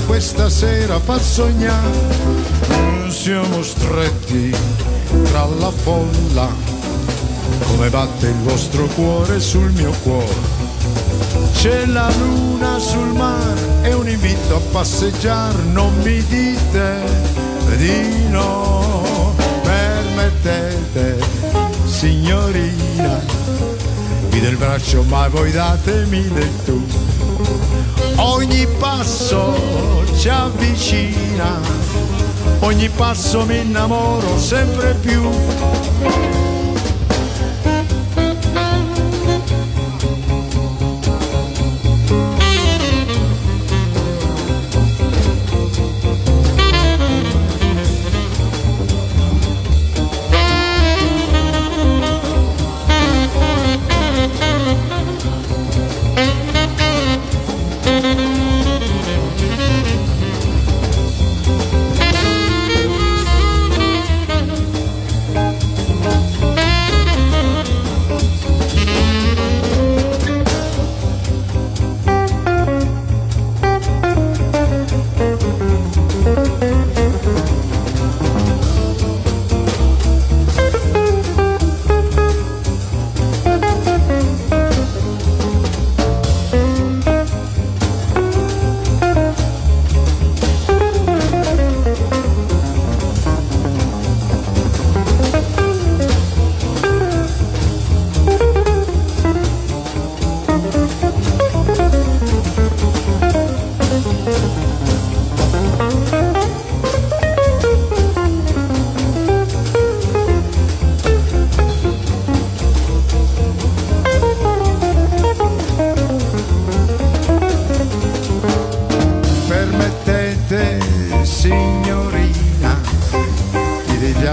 Questa sera far sognare. Siamo stretti tra la folla, come batte il vostro cuore sul mio cuore. C'è la luna sul mare e un invito a passeggiare, non mi dite di no. Permettete, signorina, vi del braccio ma voi datemi del tu. Ogni passo ci avvicina, ogni passo mi innamoro sempre più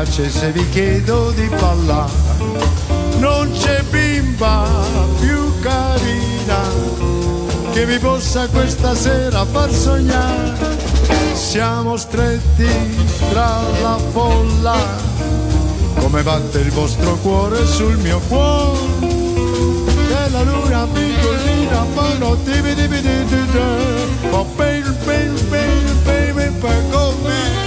accese vi chiedo di ballare. Non c'è bimba più carina che mi possa questa sera far sognare. Siamo stretti tra la folla, come batte il vostro cuore sul mio cuore. E la luna piccolina fa di, fa baby baby baby per con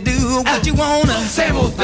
Do what you wanna. Old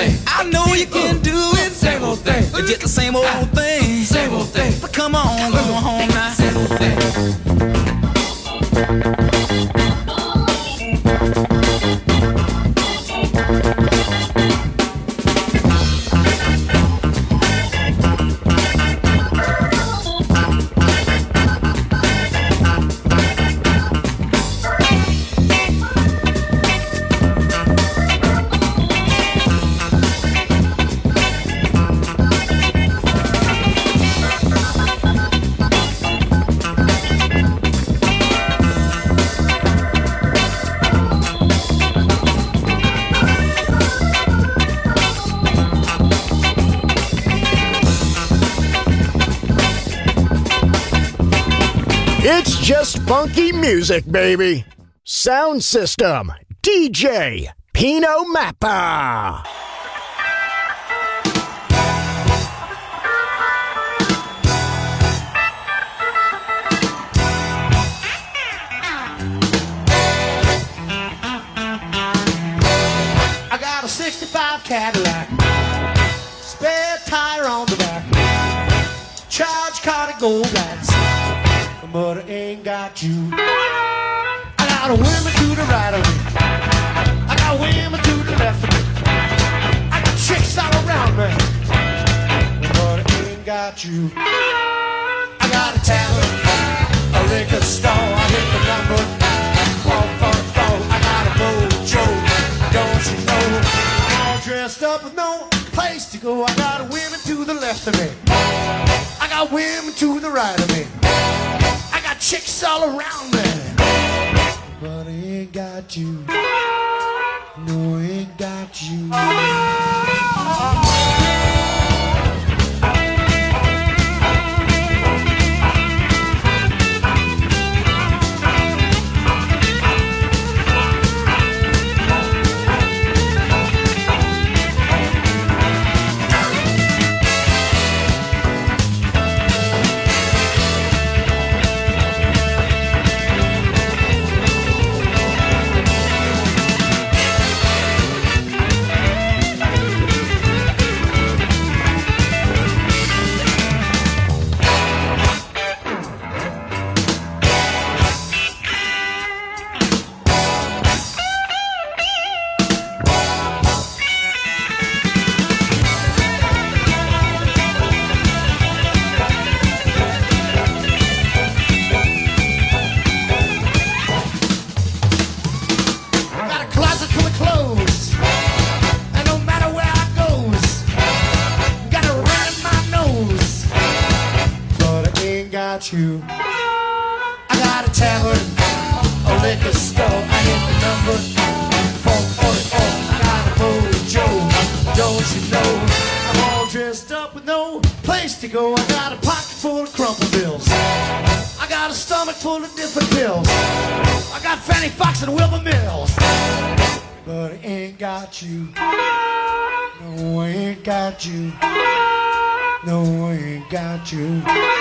It's just funky music, baby. Sound system, DJ Pino Mappa. I got a 65 Cadillac, spare tire on the back, charge card and gold lights, but I ain't got you. I got a women to the right of me, I got women to the left of me, I got chicks all around me, but I ain't got you. I got a tavern, a liquor store, I hit the number, four, four, four. I got a mojo, don't you know? All dressed up with no place to go. I got women to the left of me, I got women to the right of me, chicks all around me, but I ain't got you. No, I ain't got you. Got you.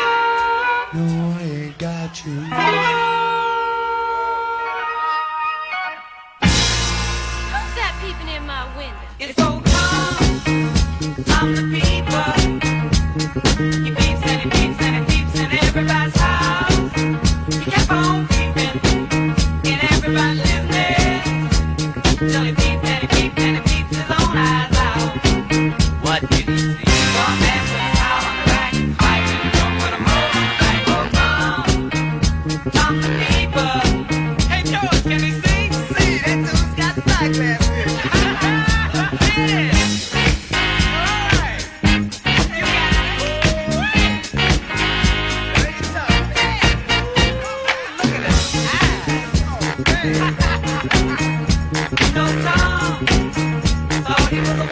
What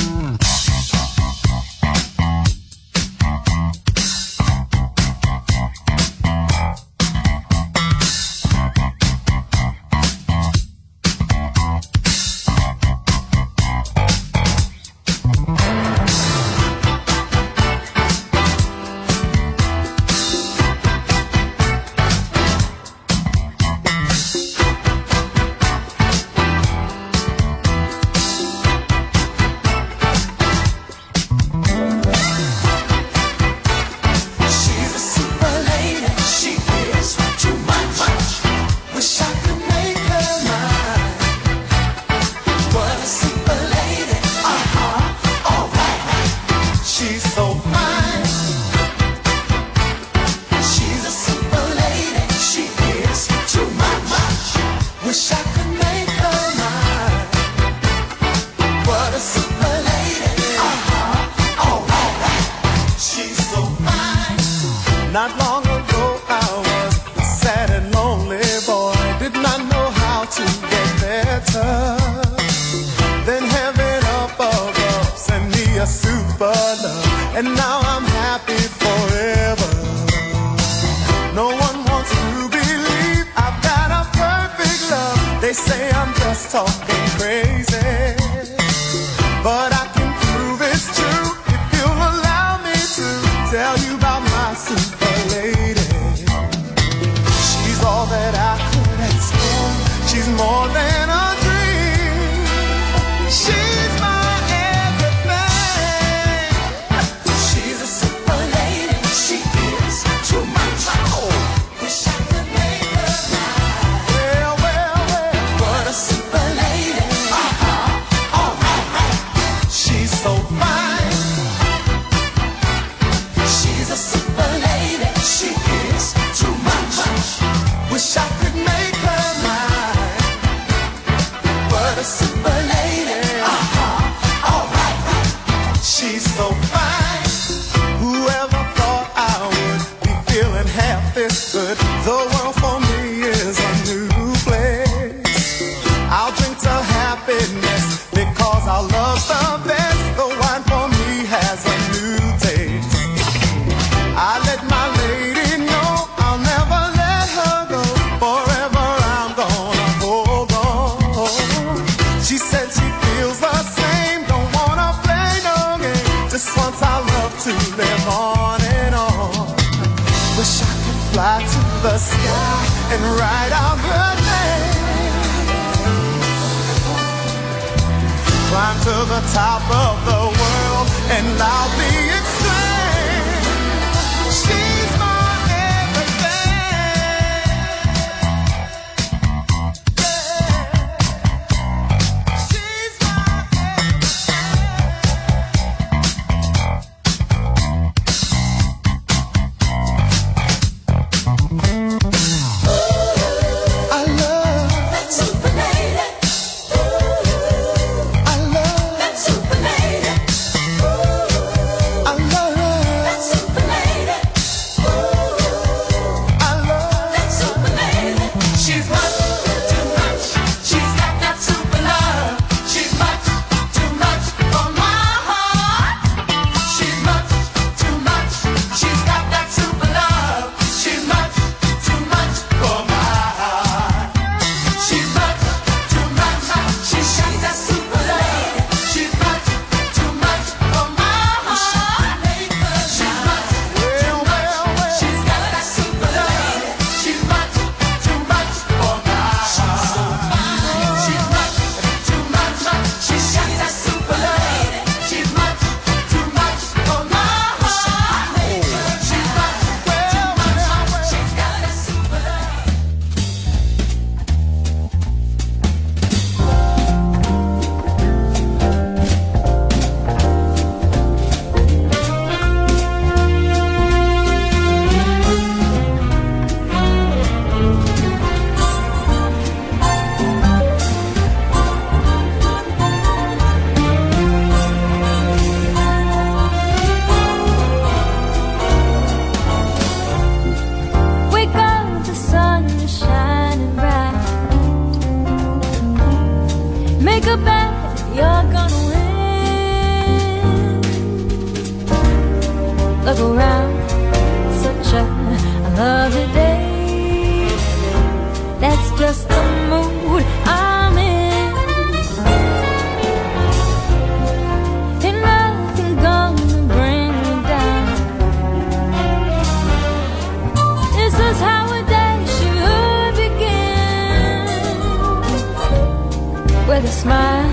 with a smile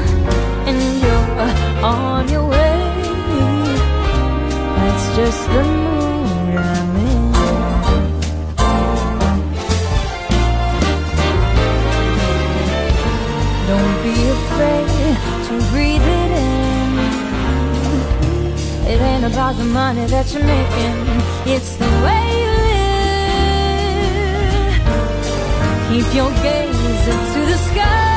and you're uh, on your way. That's just the mood I'm in. Don't be afraid to breathe it in. It ain't about the money that you're making, it's the way you live. Keep your gaze up to the sky.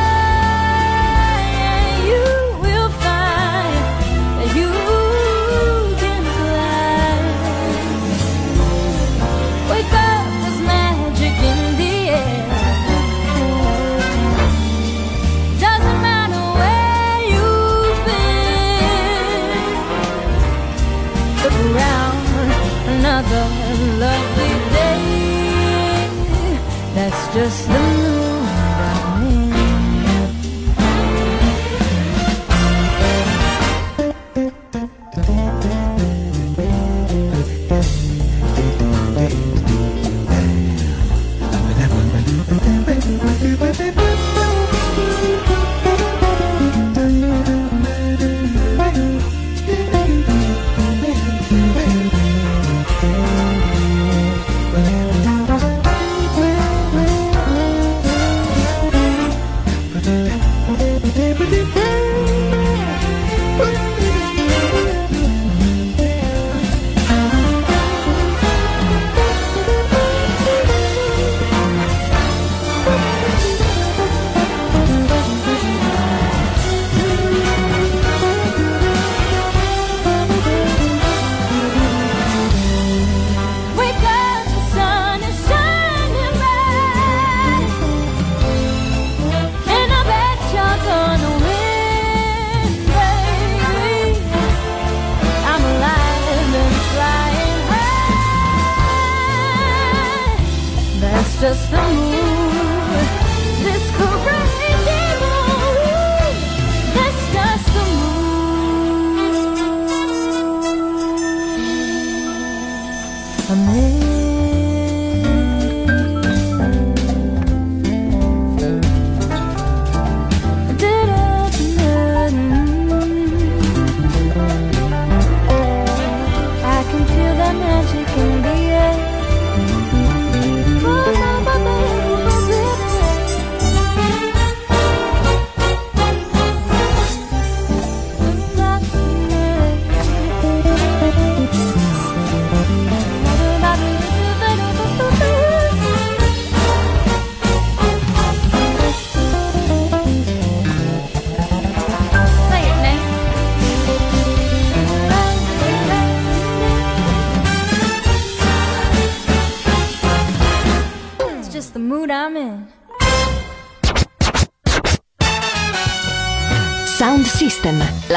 just the moon.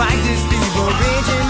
fight this fever raging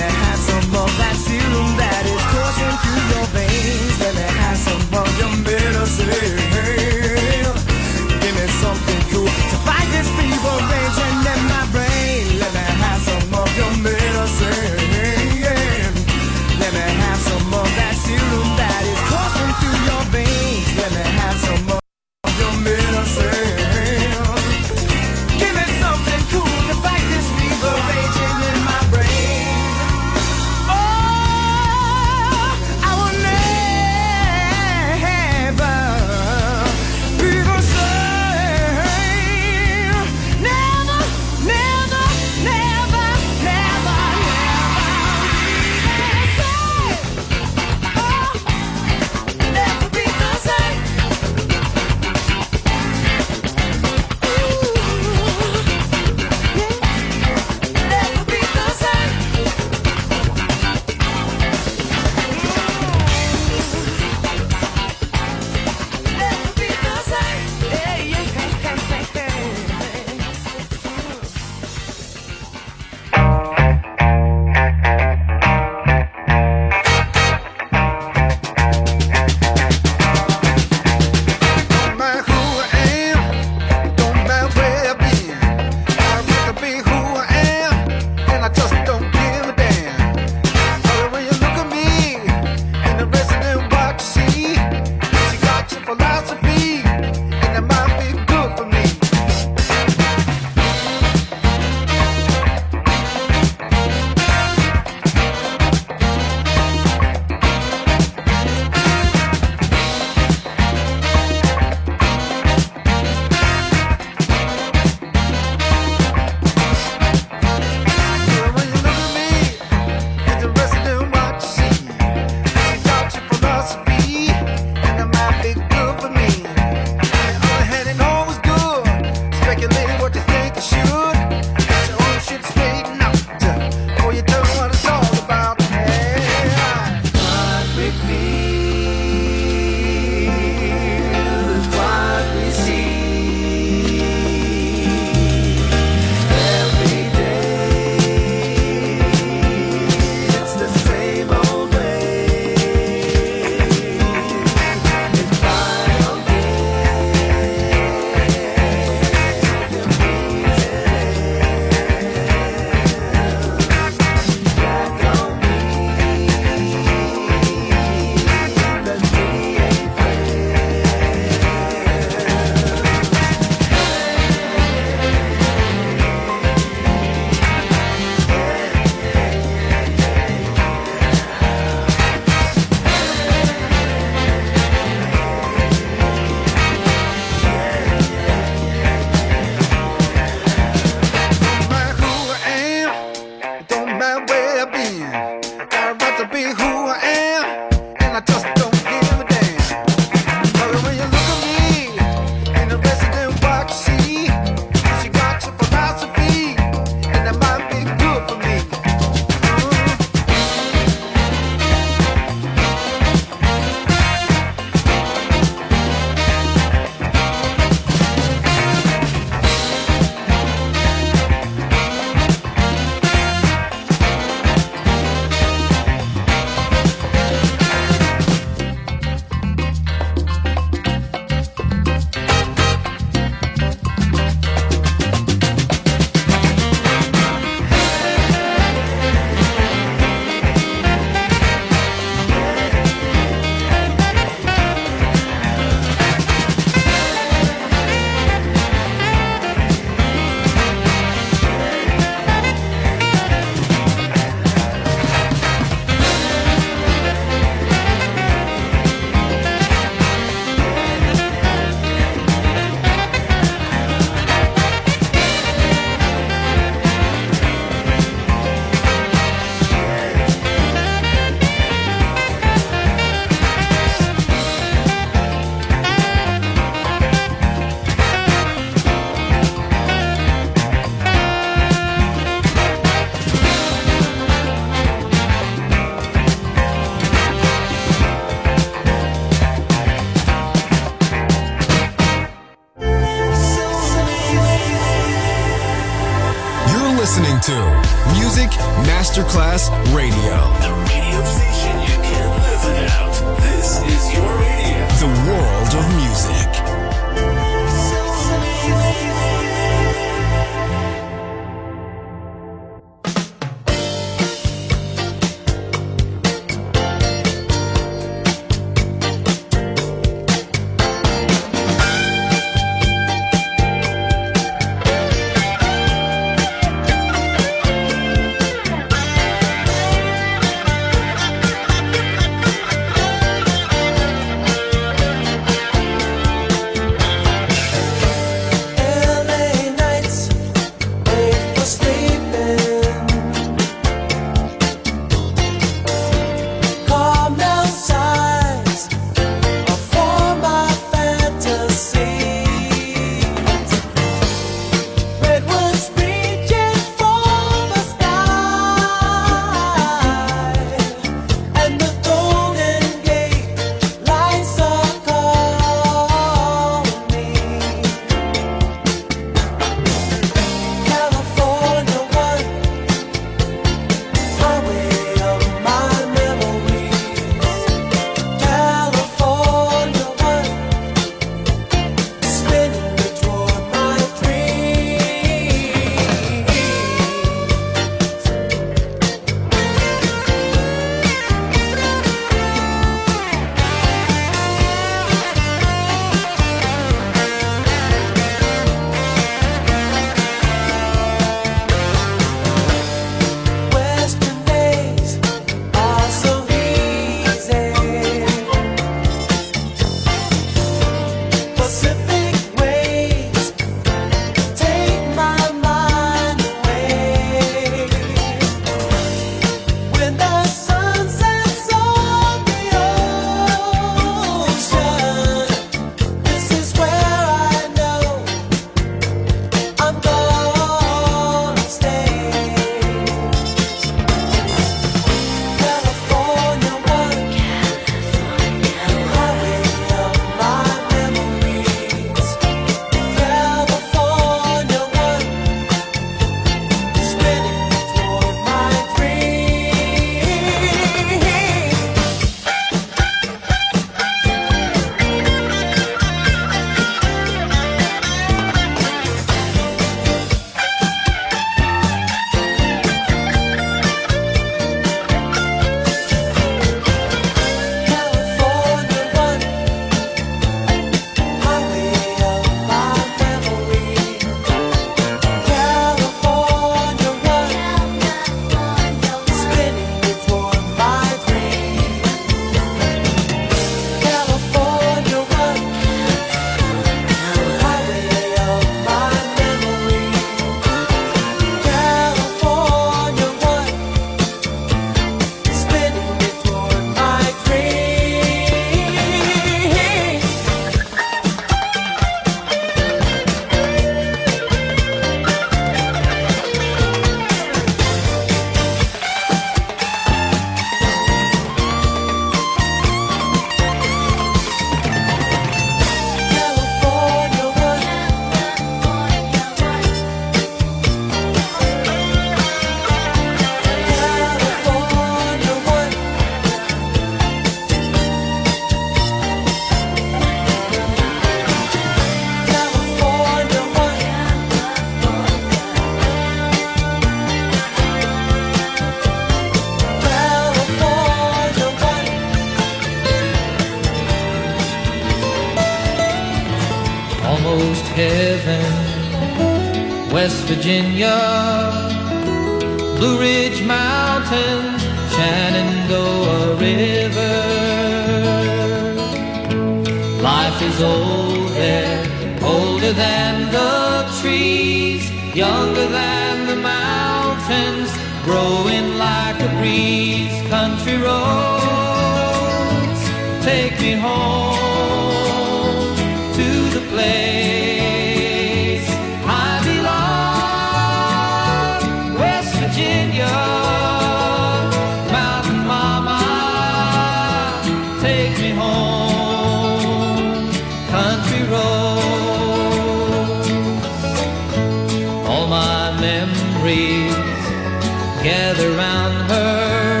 gather round her.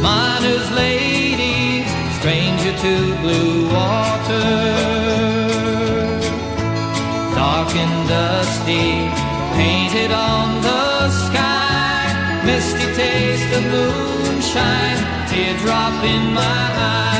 Miner's lady, stranger to blue water. Dark and dusty, painted on the sky. Misty taste of moonshine, teardrop in my eye.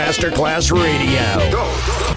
Masterclass Radio.